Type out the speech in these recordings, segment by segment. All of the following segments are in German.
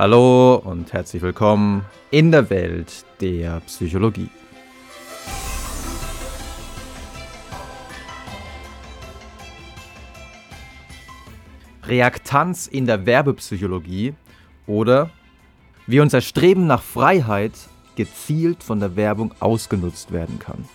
Hallo und herzlich willkommen in der Welt der Psychologie. Reaktanz in der Werbepsychologie oder wie unser Streben nach Freiheit gezielt von der Werbung ausgenutzt werden kann.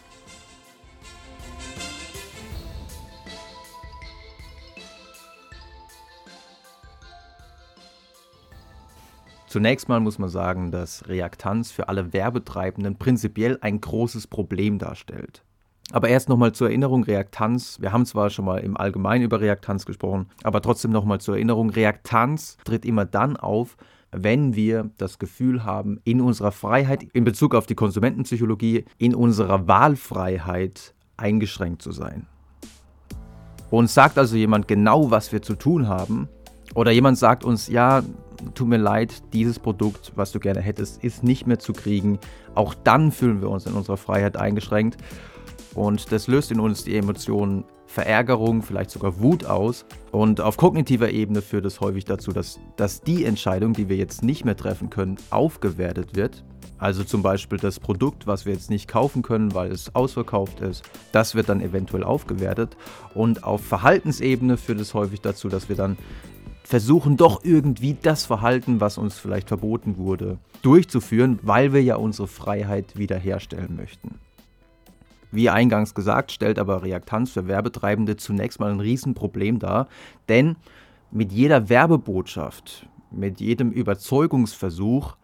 Zunächst mal muss man sagen, dass Reaktanz für alle Werbetreibenden prinzipiell ein großes Problem darstellt. Aber erst nochmal zur Erinnerung, Reaktanz, wir haben zwar schon mal im Allgemeinen über Reaktanz gesprochen, aber trotzdem nochmal zur Erinnerung, Reaktanz tritt immer dann auf, wenn wir das Gefühl haben, in unserer Freiheit in Bezug auf die Konsumentenpsychologie, in unserer Wahlfreiheit eingeschränkt zu sein. Uns sagt also jemand genau, was wir zu tun haben, oder jemand sagt uns, ja, tut mir leid, dieses Produkt, was du gerne hättest, ist nicht mehr zu kriegen. Auch dann fühlen wir uns in unserer Freiheit eingeschränkt. Und das löst in uns die Emotionen Verärgerung, vielleicht sogar Wut aus. Und auf kognitiver Ebene führt es häufig dazu, dass, dass die Entscheidung, die wir jetzt nicht mehr treffen können, aufgewertet wird. Also zum Beispiel das Produkt, was wir jetzt nicht kaufen können, weil es ausverkauft ist, das wird dann eventuell aufgewertet. Und auf Verhaltensebene führt es häufig dazu, dass wir dann versuchen doch irgendwie das Verhalten, was uns vielleicht verboten wurde, durchzuführen, weil wir ja unsere Freiheit wiederherstellen möchten. Wie eingangs gesagt, stellt aber Reaktanz für Werbetreibende zunächst mal ein Riesenproblem dar, denn mit jeder Werbebotschaft, mit jedem Überzeugungsversuch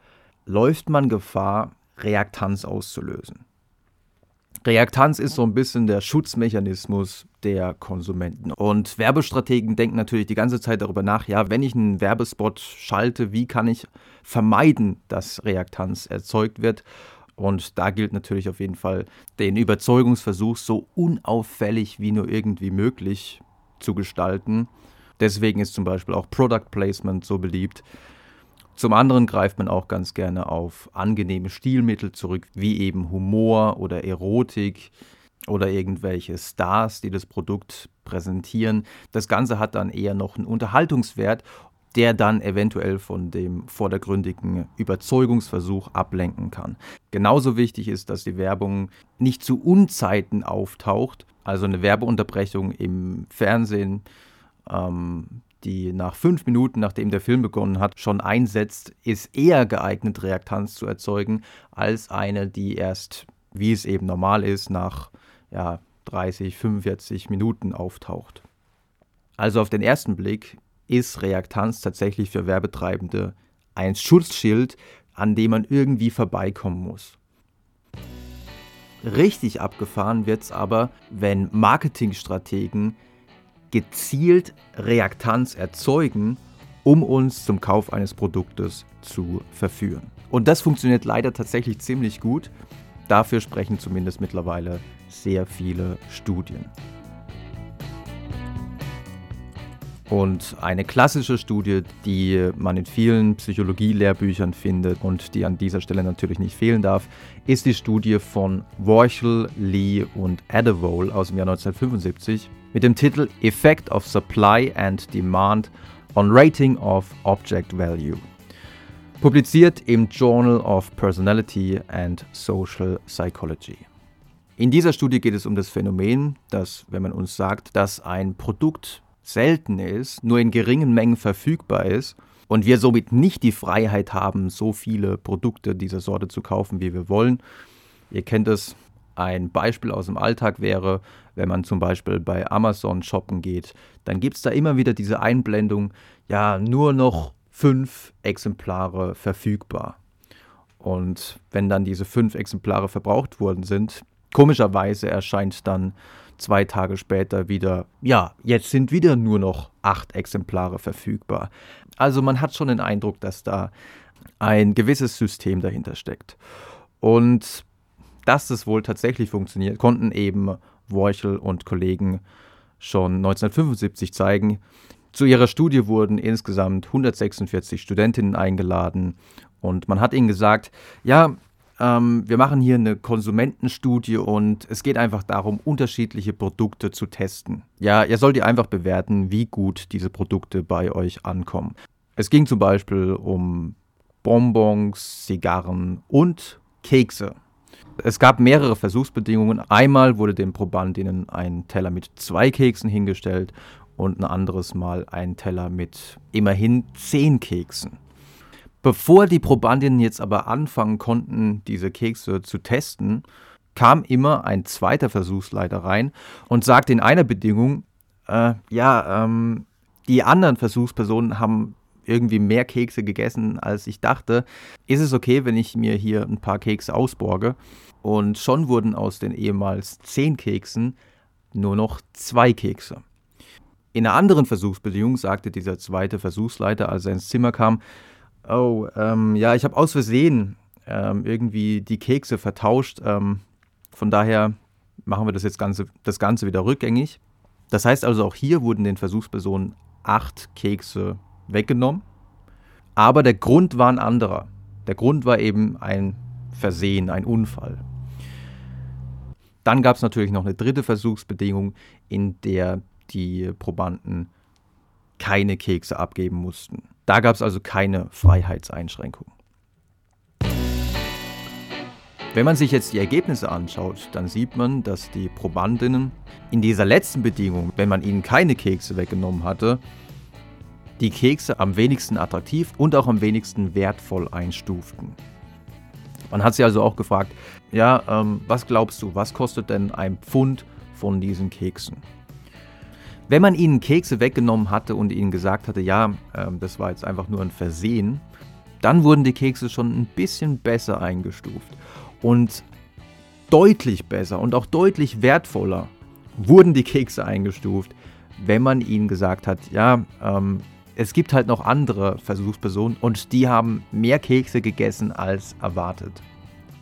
läuft man Gefahr, Reaktanz auszulösen. Reaktanz ist so ein bisschen der Schutzmechanismus der Konsumenten. Und Werbestrategen denken natürlich die ganze Zeit darüber nach, ja, wenn ich einen Werbespot schalte, wie kann ich vermeiden, dass Reaktanz erzeugt wird? Und da gilt natürlich auf jeden Fall, den Überzeugungsversuch so unauffällig wie nur irgendwie möglich zu gestalten. Deswegen ist zum Beispiel auch Product Placement so beliebt. Zum anderen greift man auch ganz gerne auf angenehme Stilmittel zurück, wie eben Humor oder Erotik oder irgendwelche Stars, die das Produkt präsentieren. Das Ganze hat dann eher noch einen Unterhaltungswert, der dann eventuell von dem vordergründigen Überzeugungsversuch ablenken kann. Genauso wichtig ist, dass die Werbung nicht zu Unzeiten auftaucht, also eine Werbeunterbrechung im Fernsehen ähm, die nach fünf Minuten, nachdem der Film begonnen hat, schon einsetzt, ist eher geeignet, Reaktanz zu erzeugen, als eine, die erst, wie es eben normal ist, nach ja, 30, 45 Minuten auftaucht. Also auf den ersten Blick ist Reaktanz tatsächlich für Werbetreibende ein Schutzschild, an dem man irgendwie vorbeikommen muss. Richtig abgefahren wird es aber, wenn Marketingstrategen gezielt Reaktanz erzeugen, um uns zum Kauf eines Produktes zu verführen. Und das funktioniert leider tatsächlich ziemlich gut. Dafür sprechen zumindest mittlerweile sehr viele Studien. Und eine klassische Studie, die man in vielen Psychologie-Lehrbüchern findet und die an dieser Stelle natürlich nicht fehlen darf, ist die Studie von Worchel, Lee und Adewole aus dem Jahr 1975 mit dem Titel Effect of Supply and Demand on Rating of Object Value. Publiziert im Journal of Personality and Social Psychology. In dieser Studie geht es um das Phänomen, dass, wenn man uns sagt, dass ein Produkt selten ist, nur in geringen Mengen verfügbar ist und wir somit nicht die Freiheit haben, so viele Produkte dieser Sorte zu kaufen, wie wir wollen. Ihr kennt es, ein Beispiel aus dem Alltag wäre, wenn man zum Beispiel bei Amazon shoppen geht, dann gibt es da immer wieder diese Einblendung, ja, nur noch fünf Exemplare verfügbar. Und wenn dann diese fünf Exemplare verbraucht worden sind, komischerweise erscheint dann zwei Tage später wieder, ja, jetzt sind wieder nur noch acht Exemplare verfügbar. Also man hat schon den Eindruck, dass da ein gewisses System dahinter steckt. Und dass das wohl tatsächlich funktioniert, konnten eben Worchel und Kollegen schon 1975 zeigen. Zu ihrer Studie wurden insgesamt 146 Studentinnen eingeladen und man hat ihnen gesagt, ja, ähm, wir machen hier eine Konsumentenstudie und es geht einfach darum, unterschiedliche Produkte zu testen. Ja, ihr sollt ihr einfach bewerten, wie gut diese Produkte bei euch ankommen. Es ging zum Beispiel um Bonbons, Zigarren und Kekse. Es gab mehrere Versuchsbedingungen. Einmal wurde den Probandinnen ein Teller mit zwei Keksen hingestellt und ein anderes Mal ein Teller mit immerhin zehn Keksen. Bevor die Probandinnen jetzt aber anfangen konnten, diese Kekse zu testen, kam immer ein zweiter Versuchsleiter rein und sagte in einer Bedingung, äh, ja, ähm, die anderen Versuchspersonen haben irgendwie mehr Kekse gegessen, als ich dachte. Ist es okay, wenn ich mir hier ein paar Kekse ausborge? Und schon wurden aus den ehemals zehn Keksen nur noch zwei Kekse. In einer anderen Versuchsbedingung sagte dieser zweite Versuchsleiter, als er ins Zimmer kam, oh, ähm, ja, ich habe aus Versehen ähm, irgendwie die Kekse vertauscht. Ähm, von daher machen wir das jetzt Ganze, das Ganze wieder rückgängig. Das heißt also, auch hier wurden den Versuchspersonen acht Kekse weggenommen. Aber der Grund war ein anderer. Der Grund war eben ein Versehen, ein Unfall. Dann gab es natürlich noch eine dritte Versuchsbedingung, in der die Probanden keine Kekse abgeben mussten. Da gab es also keine Freiheitseinschränkung. Wenn man sich jetzt die Ergebnisse anschaut, dann sieht man, dass die Probandinnen in dieser letzten Bedingung, wenn man ihnen keine Kekse weggenommen hatte, die Kekse am wenigsten attraktiv und auch am wenigsten wertvoll einstuften. Man hat sie also auch gefragt, ja, ähm, was glaubst du, was kostet denn ein Pfund von diesen Keksen? Wenn man ihnen Kekse weggenommen hatte und ihnen gesagt hatte, ja, ähm, das war jetzt einfach nur ein Versehen, dann wurden die Kekse schon ein bisschen besser eingestuft. Und deutlich besser und auch deutlich wertvoller wurden die Kekse eingestuft, wenn man ihnen gesagt hat, ja, ähm, es gibt halt noch andere Versuchspersonen und die haben mehr Kekse gegessen als erwartet.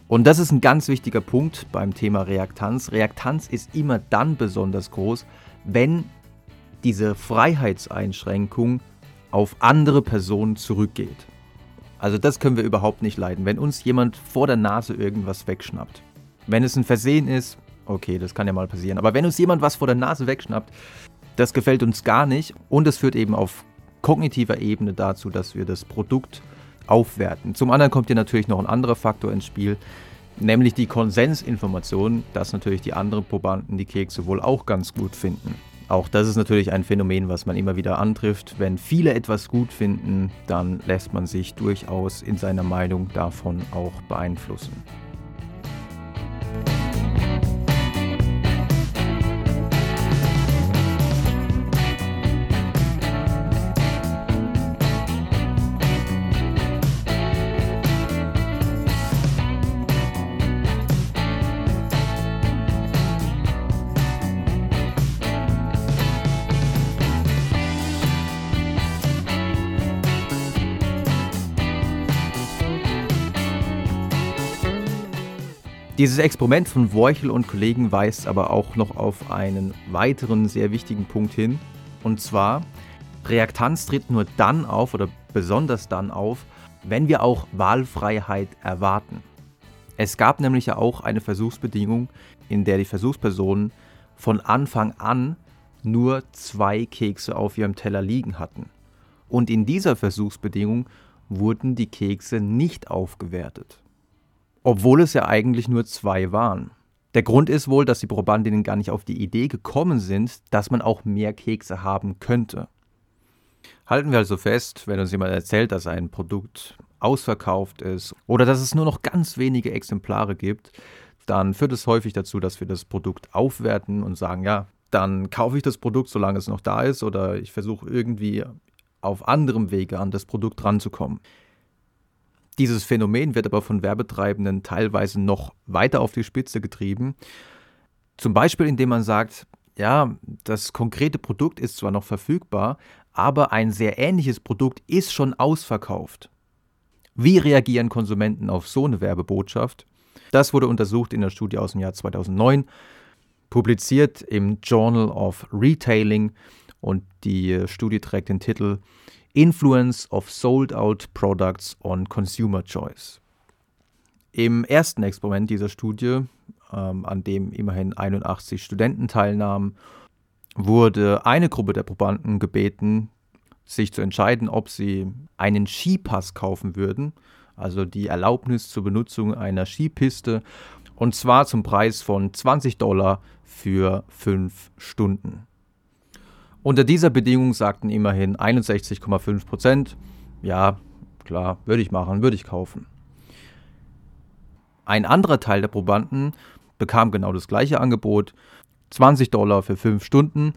Und das ist ein ganz wichtiger Punkt beim Thema Reaktanz. Reaktanz ist immer dann besonders groß, wenn diese Freiheitseinschränkung auf andere Personen zurückgeht. Also das können wir überhaupt nicht leiden, wenn uns jemand vor der Nase irgendwas wegschnappt. Wenn es ein Versehen ist, okay, das kann ja mal passieren. Aber wenn uns jemand was vor der Nase wegschnappt, das gefällt uns gar nicht und es führt eben auf kognitiver Ebene dazu, dass wir das Produkt aufwerten. Zum anderen kommt hier natürlich noch ein anderer Faktor ins Spiel, nämlich die Konsensinformation, dass natürlich die anderen Probanden die Kekse wohl auch ganz gut finden. Auch das ist natürlich ein Phänomen, was man immer wieder antrifft. Wenn viele etwas gut finden, dann lässt man sich durchaus in seiner Meinung davon auch beeinflussen. Dieses Experiment von Worchel und Kollegen weist aber auch noch auf einen weiteren sehr wichtigen Punkt hin. Und zwar, Reaktanz tritt nur dann auf oder besonders dann auf, wenn wir auch Wahlfreiheit erwarten. Es gab nämlich ja auch eine Versuchsbedingung, in der die Versuchspersonen von Anfang an nur zwei Kekse auf ihrem Teller liegen hatten. Und in dieser Versuchsbedingung wurden die Kekse nicht aufgewertet obwohl es ja eigentlich nur zwei waren. Der Grund ist wohl, dass die Probandinnen gar nicht auf die Idee gekommen sind, dass man auch mehr Kekse haben könnte. Halten wir also fest, wenn uns jemand erzählt, dass ein Produkt ausverkauft ist oder dass es nur noch ganz wenige Exemplare gibt, dann führt es häufig dazu, dass wir das Produkt aufwerten und sagen, ja, dann kaufe ich das Produkt, solange es noch da ist, oder ich versuche irgendwie auf anderem Wege an das Produkt ranzukommen. Dieses Phänomen wird aber von Werbetreibenden teilweise noch weiter auf die Spitze getrieben. Zum Beispiel, indem man sagt, ja, das konkrete Produkt ist zwar noch verfügbar, aber ein sehr ähnliches Produkt ist schon ausverkauft. Wie reagieren Konsumenten auf so eine Werbebotschaft? Das wurde untersucht in der Studie aus dem Jahr 2009, publiziert im Journal of Retailing und die Studie trägt den Titel Influence of Sold Out Products on Consumer Choice. Im ersten Experiment dieser Studie, ähm, an dem immerhin 81 Studenten teilnahmen, wurde eine Gruppe der Probanden gebeten, sich zu entscheiden, ob sie einen Skipass kaufen würden also die Erlaubnis zur Benutzung einer Skipiste, und zwar zum Preis von 20 Dollar für 5 Stunden. Unter dieser Bedingung sagten immerhin 61,5 Prozent, ja, klar, würde ich machen, würde ich kaufen. Ein anderer Teil der Probanden bekam genau das gleiche Angebot, 20 Dollar für 5 Stunden.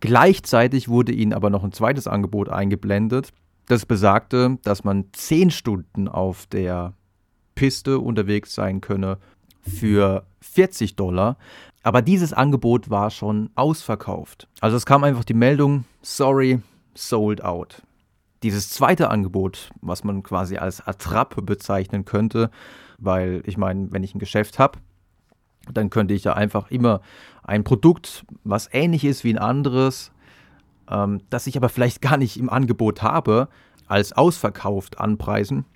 Gleichzeitig wurde ihnen aber noch ein zweites Angebot eingeblendet, das besagte, dass man 10 Stunden auf der Piste unterwegs sein könne für 40 Dollar. Aber dieses Angebot war schon ausverkauft. Also es kam einfach die Meldung, sorry, sold out. Dieses zweite Angebot, was man quasi als Attrappe bezeichnen könnte, weil ich meine, wenn ich ein Geschäft habe, dann könnte ich ja einfach immer ein Produkt, was ähnlich ist wie ein anderes, ähm, das ich aber vielleicht gar nicht im Angebot habe, als ausverkauft anpreisen.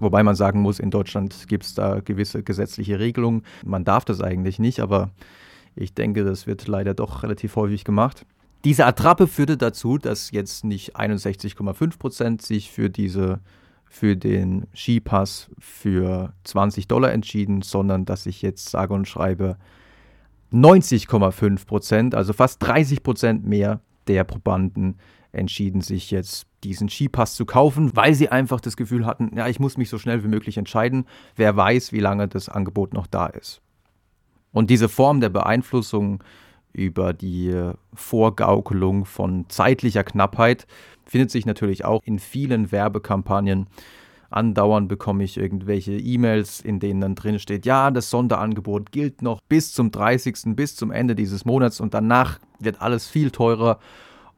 Wobei man sagen muss, in Deutschland gibt es da gewisse gesetzliche Regelungen. Man darf das eigentlich nicht, aber ich denke, das wird leider doch relativ häufig gemacht. Diese Attrappe führte dazu, dass jetzt nicht 61,5 Prozent sich für diese für den Skipass für 20 Dollar entschieden, sondern dass ich jetzt sage und schreibe 90,5 Prozent, also fast 30 Prozent mehr der Probanden entschieden sich jetzt diesen Skipass zu kaufen, weil sie einfach das Gefühl hatten, ja, ich muss mich so schnell wie möglich entscheiden. Wer weiß, wie lange das Angebot noch da ist. Und diese Form der Beeinflussung über die Vorgaukelung von zeitlicher Knappheit findet sich natürlich auch in vielen Werbekampagnen. Andauernd bekomme ich irgendwelche E-Mails, in denen dann drin steht, ja, das Sonderangebot gilt noch bis zum 30., bis zum Ende dieses Monats und danach wird alles viel teurer.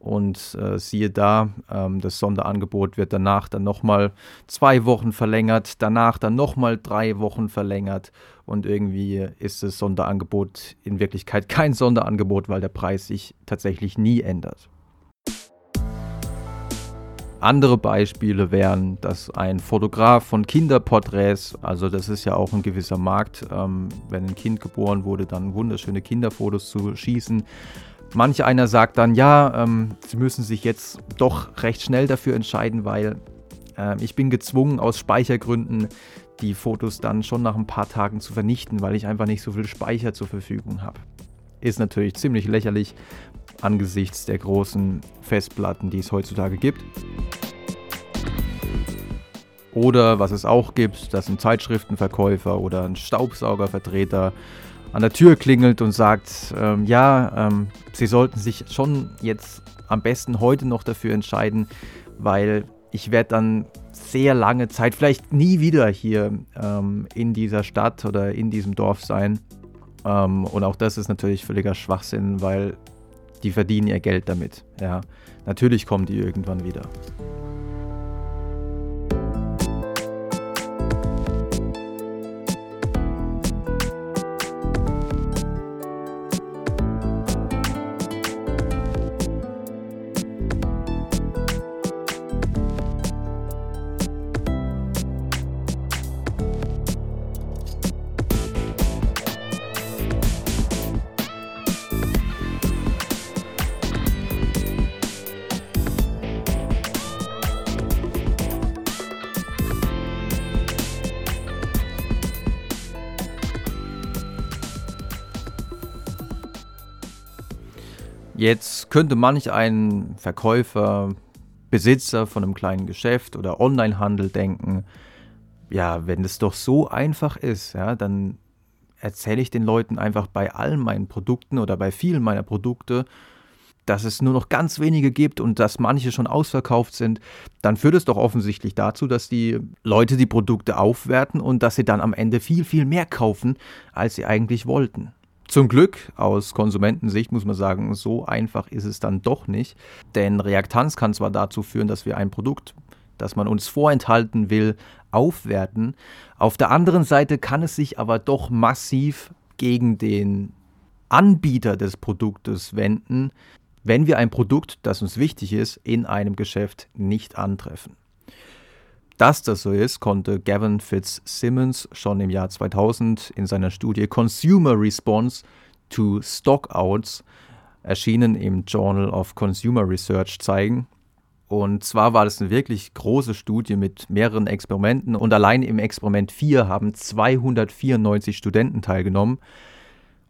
Und äh, siehe da, ähm, das Sonderangebot wird danach dann nochmal zwei Wochen verlängert, danach dann nochmal drei Wochen verlängert. Und irgendwie ist das Sonderangebot in Wirklichkeit kein Sonderangebot, weil der Preis sich tatsächlich nie ändert. Andere Beispiele wären, dass ein Fotograf von Kinderporträts, also das ist ja auch ein gewisser Markt, ähm, wenn ein Kind geboren wurde, dann wunderschöne Kinderfotos zu schießen, Manch einer sagt dann, ja, ähm, sie müssen sich jetzt doch recht schnell dafür entscheiden, weil äh, ich bin gezwungen, aus Speichergründen die Fotos dann schon nach ein paar Tagen zu vernichten, weil ich einfach nicht so viel Speicher zur Verfügung habe. Ist natürlich ziemlich lächerlich angesichts der großen Festplatten, die es heutzutage gibt. Oder was es auch gibt, dass ein Zeitschriftenverkäufer oder ein Staubsaugervertreter an der Tür klingelt und sagt, ähm, ja, ähm, Sie sollten sich schon jetzt am besten heute noch dafür entscheiden, weil ich werde dann sehr lange Zeit, vielleicht nie wieder hier ähm, in dieser Stadt oder in diesem Dorf sein. Ähm, und auch das ist natürlich völliger Schwachsinn, weil die verdienen ihr Geld damit. Ja, natürlich kommen die irgendwann wieder. Jetzt könnte manch ein Verkäufer, Besitzer von einem kleinen Geschäft oder Onlinehandel denken, ja, wenn es doch so einfach ist, ja, dann erzähle ich den Leuten einfach bei allen meinen Produkten oder bei vielen meiner Produkte, dass es nur noch ganz wenige gibt und dass manche schon ausverkauft sind, dann führt es doch offensichtlich dazu, dass die Leute die Produkte aufwerten und dass sie dann am Ende viel, viel mehr kaufen, als sie eigentlich wollten. Zum Glück aus Konsumentensicht muss man sagen, so einfach ist es dann doch nicht. Denn Reaktanz kann zwar dazu führen, dass wir ein Produkt, das man uns vorenthalten will, aufwerten. Auf der anderen Seite kann es sich aber doch massiv gegen den Anbieter des Produktes wenden, wenn wir ein Produkt, das uns wichtig ist, in einem Geschäft nicht antreffen. Dass das so ist, konnte Gavin Fitzsimmons schon im Jahr 2000 in seiner Studie Consumer Response to Stockouts, erschienen im Journal of Consumer Research, zeigen. Und zwar war das eine wirklich große Studie mit mehreren Experimenten und allein im Experiment 4 haben 294 Studenten teilgenommen.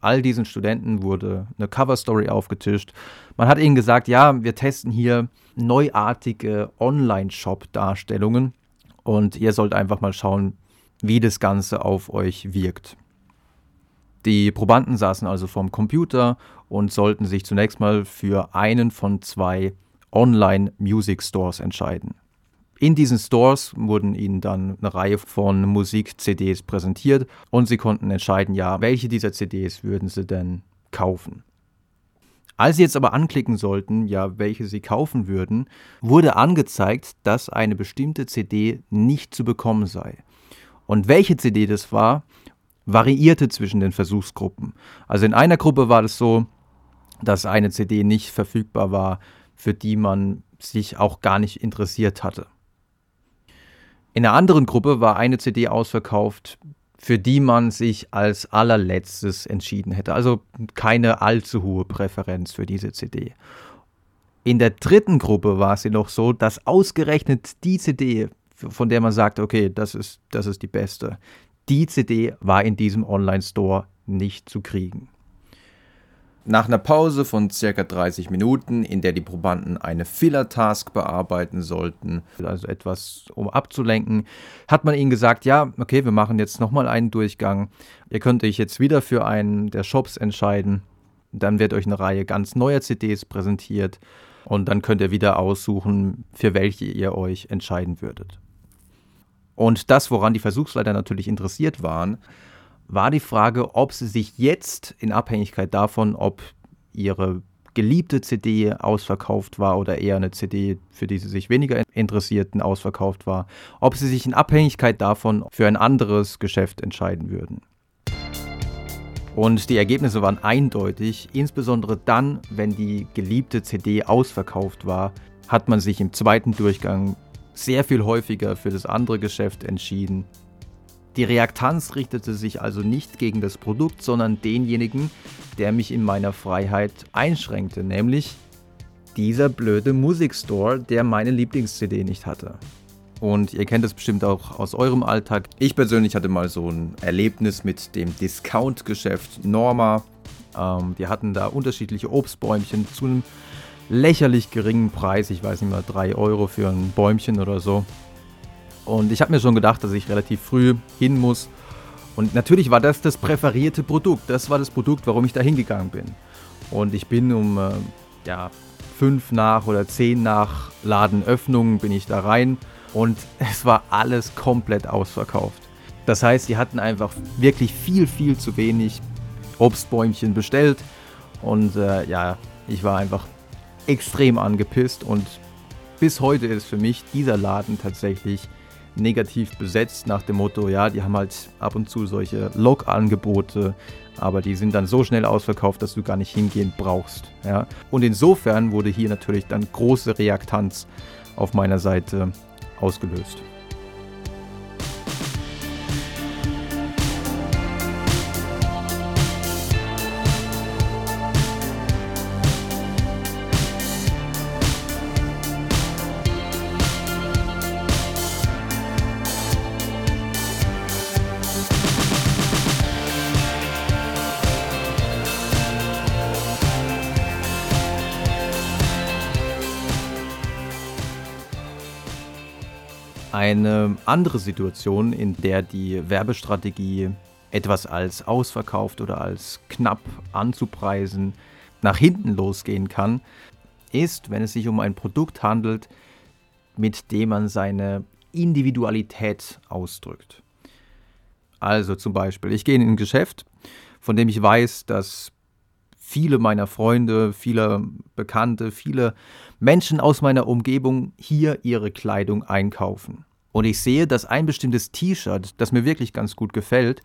All diesen Studenten wurde eine Coverstory aufgetischt. Man hat ihnen gesagt, ja, wir testen hier neuartige Online-Shop-Darstellungen und ihr sollt einfach mal schauen, wie das Ganze auf euch wirkt. Die Probanden saßen also vorm Computer und sollten sich zunächst mal für einen von zwei Online-Music-Stores entscheiden. In diesen Stores wurden ihnen dann eine Reihe von Musik-CDs präsentiert und sie konnten entscheiden, ja, welche dieser CDs würden sie denn kaufen. Als sie jetzt aber anklicken sollten, ja, welche sie kaufen würden, wurde angezeigt, dass eine bestimmte CD nicht zu bekommen sei. Und welche CD das war, variierte zwischen den Versuchsgruppen. Also in einer Gruppe war es so, dass eine CD nicht verfügbar war, für die man sich auch gar nicht interessiert hatte. In einer anderen Gruppe war eine CD ausverkauft, für die man sich als allerletztes entschieden hätte. Also keine allzu hohe Präferenz für diese CD. In der dritten Gruppe war es jedoch so, dass ausgerechnet die CD, von der man sagt, okay, das ist, das ist die beste, die CD war in diesem Online-Store nicht zu kriegen. Nach einer Pause von circa 30 Minuten, in der die Probanden eine Filler-Task bearbeiten sollten, also etwas um abzulenken, hat man ihnen gesagt, ja, okay, wir machen jetzt nochmal einen Durchgang. Ihr könnt euch jetzt wieder für einen der Shops entscheiden. Dann wird euch eine Reihe ganz neuer CDs präsentiert und dann könnt ihr wieder aussuchen, für welche ihr euch entscheiden würdet. Und das, woran die Versuchsleiter natürlich interessiert waren, war die Frage, ob sie sich jetzt in Abhängigkeit davon, ob ihre geliebte CD ausverkauft war oder eher eine CD, für die sie sich weniger interessierten, ausverkauft war, ob sie sich in Abhängigkeit davon für ein anderes Geschäft entscheiden würden. Und die Ergebnisse waren eindeutig, insbesondere dann, wenn die geliebte CD ausverkauft war, hat man sich im zweiten Durchgang sehr viel häufiger für das andere Geschäft entschieden die Reaktanz richtete sich also nicht gegen das Produkt, sondern denjenigen, der mich in meiner Freiheit einschränkte, nämlich dieser blöde Musikstore, der meine Lieblings-CD nicht hatte. Und ihr kennt es bestimmt auch aus eurem Alltag. Ich persönlich hatte mal so ein Erlebnis mit dem Discount-Geschäft Norma. Ähm, die hatten da unterschiedliche Obstbäumchen zu einem lächerlich geringen Preis. Ich weiß nicht mal, 3 Euro für ein Bäumchen oder so. Und ich habe mir schon gedacht, dass ich relativ früh hin muss. Und natürlich war das das präferierte Produkt. Das war das Produkt, warum ich da hingegangen bin. Und ich bin um äh, ja, fünf nach oder zehn nach Ladenöffnung bin ich da rein und es war alles komplett ausverkauft. Das heißt, die hatten einfach wirklich viel, viel zu wenig Obstbäumchen bestellt und äh, ja, ich war einfach extrem angepisst und bis heute ist für mich dieser Laden tatsächlich negativ besetzt nach dem Motto, ja, die haben halt ab und zu solche Log-Angebote, aber die sind dann so schnell ausverkauft, dass du gar nicht hingehen brauchst. Ja. Und insofern wurde hier natürlich dann große Reaktanz auf meiner Seite ausgelöst. Andere Situation, in der die Werbestrategie etwas als ausverkauft oder als knapp anzupreisen nach hinten losgehen kann, ist, wenn es sich um ein Produkt handelt, mit dem man seine Individualität ausdrückt. Also zum Beispiel, ich gehe in ein Geschäft, von dem ich weiß, dass viele meiner Freunde, viele Bekannte, viele Menschen aus meiner Umgebung hier ihre Kleidung einkaufen. Und ich sehe, dass ein bestimmtes T-Shirt, das mir wirklich ganz gut gefällt,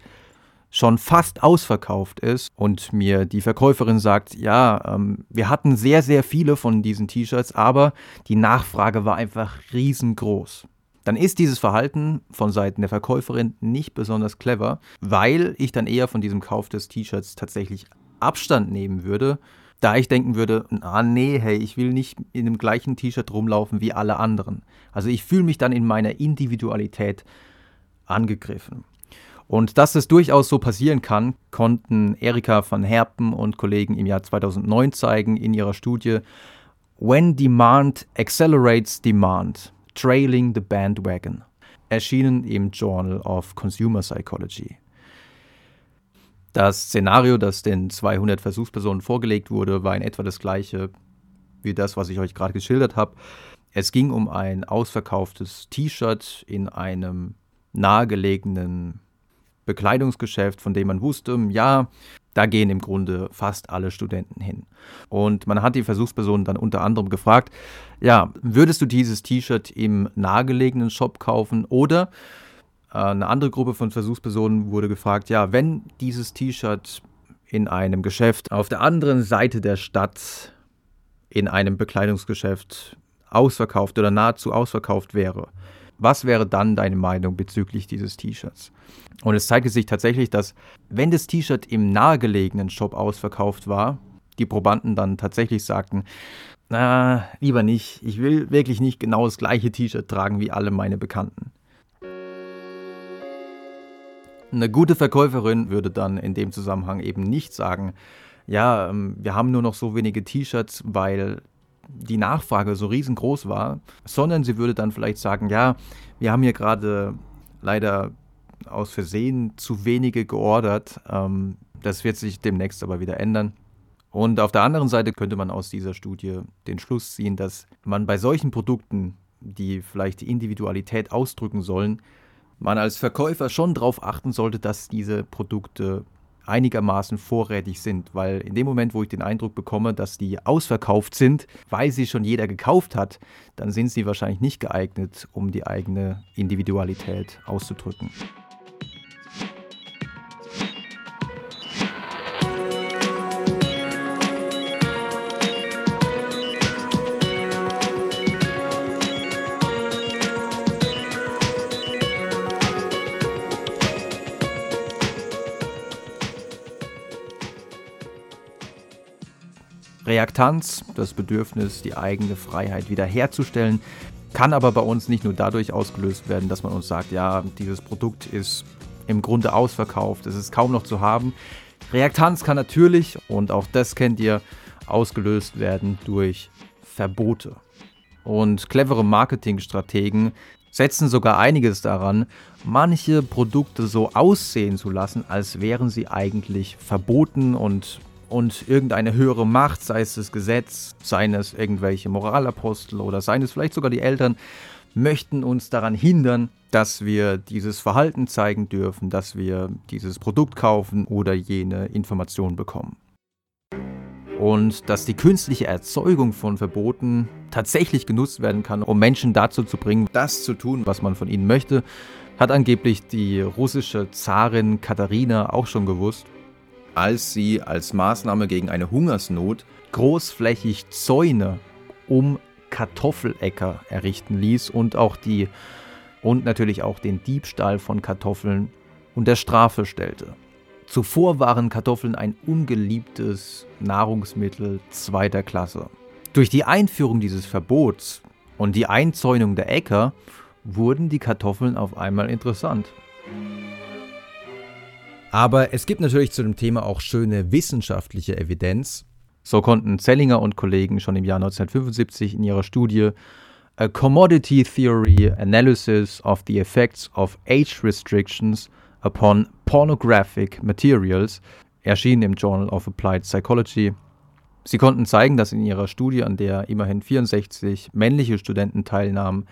schon fast ausverkauft ist und mir die Verkäuferin sagt, ja, ähm, wir hatten sehr, sehr viele von diesen T-Shirts, aber die Nachfrage war einfach riesengroß. Dann ist dieses Verhalten von Seiten der Verkäuferin nicht besonders clever, weil ich dann eher von diesem Kauf des T-Shirts tatsächlich Abstand nehmen würde Da ich denken würde, ah nee, hey, ich will nicht in dem gleichen T-Shirt rumlaufen wie alle anderen. Also ich fühle mich dann in meiner Individualität angegriffen. Und dass es durchaus so passieren kann, konnten Erika van Herpen und Kollegen im Jahr 2009 zeigen in ihrer Studie When Demand Accelerates Demand, Trailing the Bandwagon, erschienen im Journal of Consumer Psychology. Das Szenario, das den 200 Versuchspersonen vorgelegt wurde, war in etwa das gleiche wie das, was ich euch gerade geschildert habe. Es ging um ein ausverkauftes T-Shirt in einem nahegelegenen Bekleidungsgeschäft, von dem man wusste, ja, da gehen im Grunde fast alle Studenten hin. Und man hat die Versuchspersonen dann unter anderem gefragt, ja, würdest du dieses T-Shirt im nahegelegenen Shop kaufen oder eine andere Gruppe von Versuchspersonen wurde gefragt, ja, wenn dieses T-Shirt in einem Geschäft auf der anderen Seite der Stadt in einem Bekleidungsgeschäft ausverkauft oder nahezu ausverkauft wäre, was wäre dann deine Meinung bezüglich dieses T-Shirts? Und es zeigte sich tatsächlich, dass wenn das T-Shirt im nahegelegenen Shop ausverkauft war, die Probanden dann tatsächlich sagten, na, lieber nicht, ich will wirklich nicht genau das gleiche T-Shirt tragen wie alle meine Bekannten. Eine gute Verkäuferin würde dann in dem Zusammenhang eben nicht sagen, ja, ähm, wir haben nur noch so wenige T-Shirts, weil die Nachfrage so riesengroß war, sondern sie würde dann vielleicht sagen, ja, wir haben hier gerade leider aus Versehen zu wenige geordert. Ähm, das wird sich demnächst aber wieder ändern. Und auf der anderen Seite könnte man aus dieser Studie den Schluss ziehen, dass man bei solchen Produkten, die vielleicht die Individualität ausdrücken sollen, man als Verkäufer schon darauf achten sollte, dass diese Produkte einigermaßen vorrätig sind, weil in dem Moment, wo ich den Eindruck bekomme, dass die ausverkauft sind, weil sie schon jeder gekauft hat, dann sind sie wahrscheinlich nicht geeignet, um die eigene Individualität auszudrücken. Reaktanz, das Bedürfnis, die eigene Freiheit wiederherzustellen, kann aber bei uns nicht nur dadurch ausgelöst werden, dass man uns sagt, ja, dieses Produkt ist im Grunde ausverkauft, es ist kaum noch zu haben. Reaktanz kann natürlich, und auch das kennt ihr, ausgelöst werden durch Verbote. Und clevere Marketingstrategen setzen sogar einiges daran, manche Produkte so aussehen zu lassen, als wären sie eigentlich verboten und und irgendeine höhere Macht, sei es das Gesetz, seien es irgendwelche Moralapostel oder seien es vielleicht sogar die Eltern, möchten uns daran hindern, dass wir dieses Verhalten zeigen dürfen, dass wir dieses Produkt kaufen oder jene Information bekommen. Und dass die künstliche Erzeugung von Verboten tatsächlich genutzt werden kann, um Menschen dazu zu bringen, das zu tun, was man von ihnen möchte, hat angeblich die russische Zarin Katharina auch schon gewusst als sie als Maßnahme gegen eine Hungersnot großflächig Zäune um Kartoffeläcker errichten ließ und auch die und natürlich auch den Diebstahl von Kartoffeln unter Strafe stellte. Zuvor waren Kartoffeln ein ungeliebtes Nahrungsmittel zweiter Klasse. Durch die Einführung dieses Verbots und die Einzäunung der Äcker wurden die Kartoffeln auf einmal interessant. Aber es gibt natürlich zu dem Thema auch schöne wissenschaftliche Evidenz. So konnten Zellinger und Kollegen schon im Jahr 1975 in ihrer Studie A Commodity Theory Analysis of the Effects of Age Restrictions upon Pornographic Materials erschienen im Journal of Applied Psychology. Sie konnten zeigen, dass in ihrer Studie, an der immerhin 64 männliche Studenten teilnahmen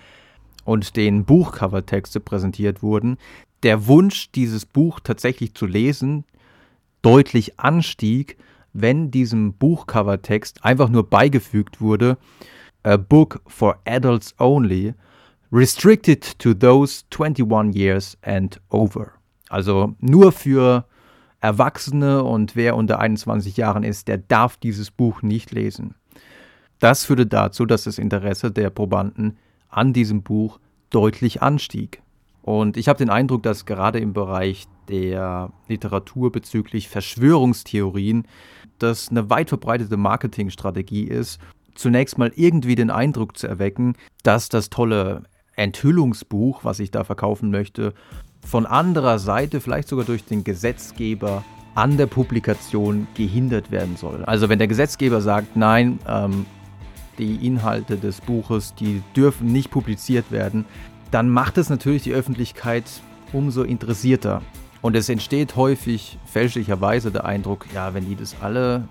und denen Buchcovertexte präsentiert wurden, der Wunsch, dieses Buch tatsächlich zu lesen, deutlich anstieg, wenn diesem Buchcovertext einfach nur beigefügt wurde, a book for adults only, restricted to those 21 years and over. Also nur für Erwachsene und wer unter 21 Jahren ist, der darf dieses Buch nicht lesen. Das führte dazu, dass das Interesse der Probanden an diesem Buch deutlich anstieg. Und ich habe den Eindruck, dass gerade im Bereich der Literatur bezüglich Verschwörungstheorien das eine weit verbreitete Marketingstrategie ist, zunächst mal irgendwie den Eindruck zu erwecken, dass das tolle Enthüllungsbuch, was ich da verkaufen möchte, von anderer Seite, vielleicht sogar durch den Gesetzgeber, an der Publikation gehindert werden soll. Also wenn der Gesetzgeber sagt, nein, ähm, die Inhalte des Buches, die dürfen nicht publiziert werden, dann macht es natürlich die Öffentlichkeit umso interessierter. Und es entsteht häufig fälschlicherweise der Eindruck, ja, wenn die das alle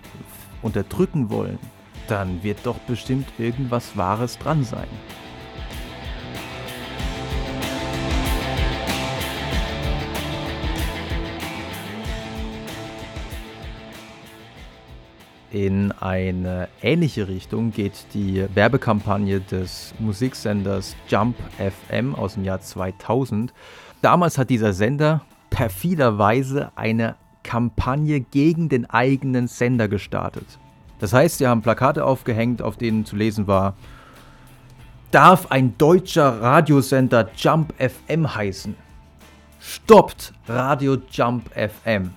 unterdrücken wollen, dann wird doch bestimmt irgendwas Wahres dran sein. In eine ähnliche Richtung geht die Werbekampagne des Musiksenders Jump FM aus dem Jahr 2000. Damals hat dieser Sender perfiderweise eine Kampagne gegen den eigenen Sender gestartet. Das heißt, sie haben Plakate aufgehängt, auf denen zu lesen war, darf ein deutscher Radiosender Jump FM heißen? Stoppt Radio Jump FM.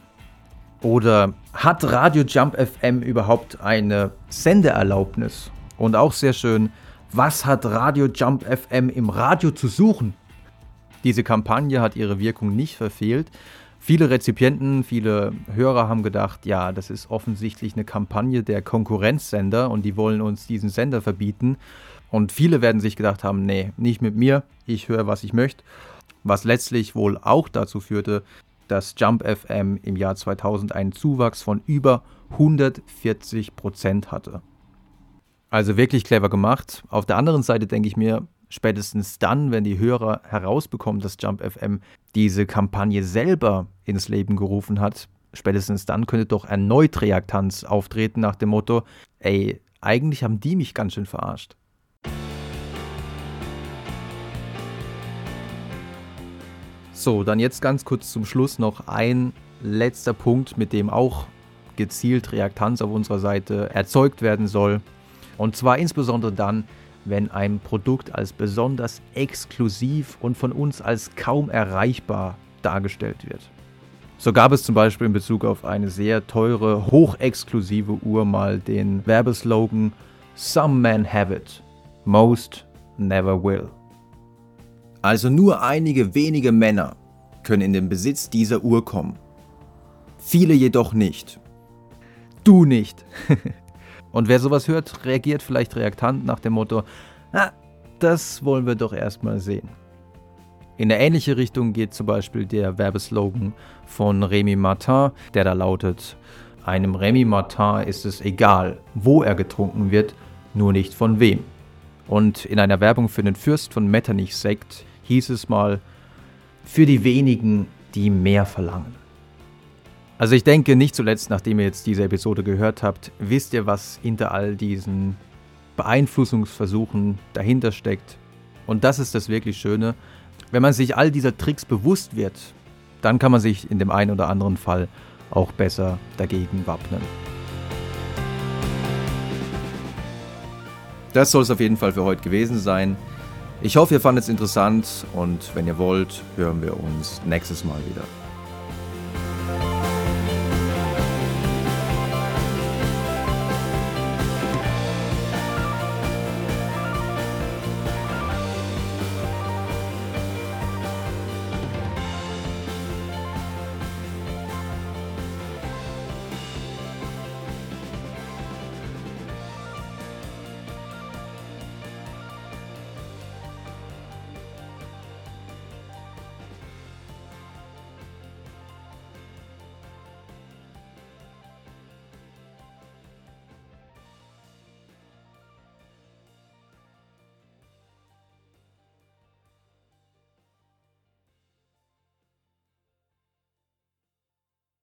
Oder hat Radio Jump FM überhaupt eine Sendeerlaubnis? Und auch sehr schön, was hat Radio Jump FM im Radio zu suchen? Diese Kampagne hat ihre Wirkung nicht verfehlt. Viele Rezipienten, viele Hörer haben gedacht, ja, das ist offensichtlich eine Kampagne der Konkurrenzsender und die wollen uns diesen Sender verbieten. Und viele werden sich gedacht haben, nee, nicht mit mir, ich höre, was ich möchte. Was letztlich wohl auch dazu führte, dass Jump FM im Jahr 2000 einen Zuwachs von über 140 Prozent hatte. Also wirklich clever gemacht. Auf der anderen Seite denke ich mir, spätestens dann, wenn die Hörer herausbekommen, dass Jump FM diese Kampagne selber ins Leben gerufen hat, spätestens dann könnte doch erneut Reaktanz auftreten nach dem Motto, ey, eigentlich haben die mich ganz schön verarscht. So, dann jetzt ganz kurz zum Schluss noch ein letzter Punkt, mit dem auch gezielt Reaktanz auf unserer Seite erzeugt werden soll. Und zwar insbesondere dann, wenn ein Produkt als besonders exklusiv und von uns als kaum erreichbar dargestellt wird. So gab es zum Beispiel in Bezug auf eine sehr teure, hochexklusive Uhr mal den Werbeslogan Some men have it, most never will. Also nur einige wenige Männer können in den Besitz dieser Uhr kommen. Viele jedoch nicht. Du nicht. Und wer sowas hört, reagiert vielleicht reaktant nach dem Motto, na, das wollen wir doch erstmal sehen. In eine ähnliche Richtung geht zum Beispiel der Werbeslogan von Remy Martin, der da lautet, einem Remy Martin ist es egal, wo er getrunken wird, nur nicht von wem. Und in einer Werbung für den Fürst von Metternich Sekt hieß es mal, für die wenigen, die mehr verlangen. Also ich denke, nicht zuletzt, nachdem ihr jetzt diese Episode gehört habt, wisst ihr, was hinter all diesen Beeinflussungsversuchen dahinter steckt. Und das ist das wirklich Schöne. Wenn man sich all dieser Tricks bewusst wird, dann kann man sich in dem einen oder anderen Fall auch besser dagegen wappnen. Das soll es auf jeden Fall für heute gewesen sein. Ich hoffe, ihr fandet es interessant und wenn ihr wollt, hören wir uns nächstes Mal wieder.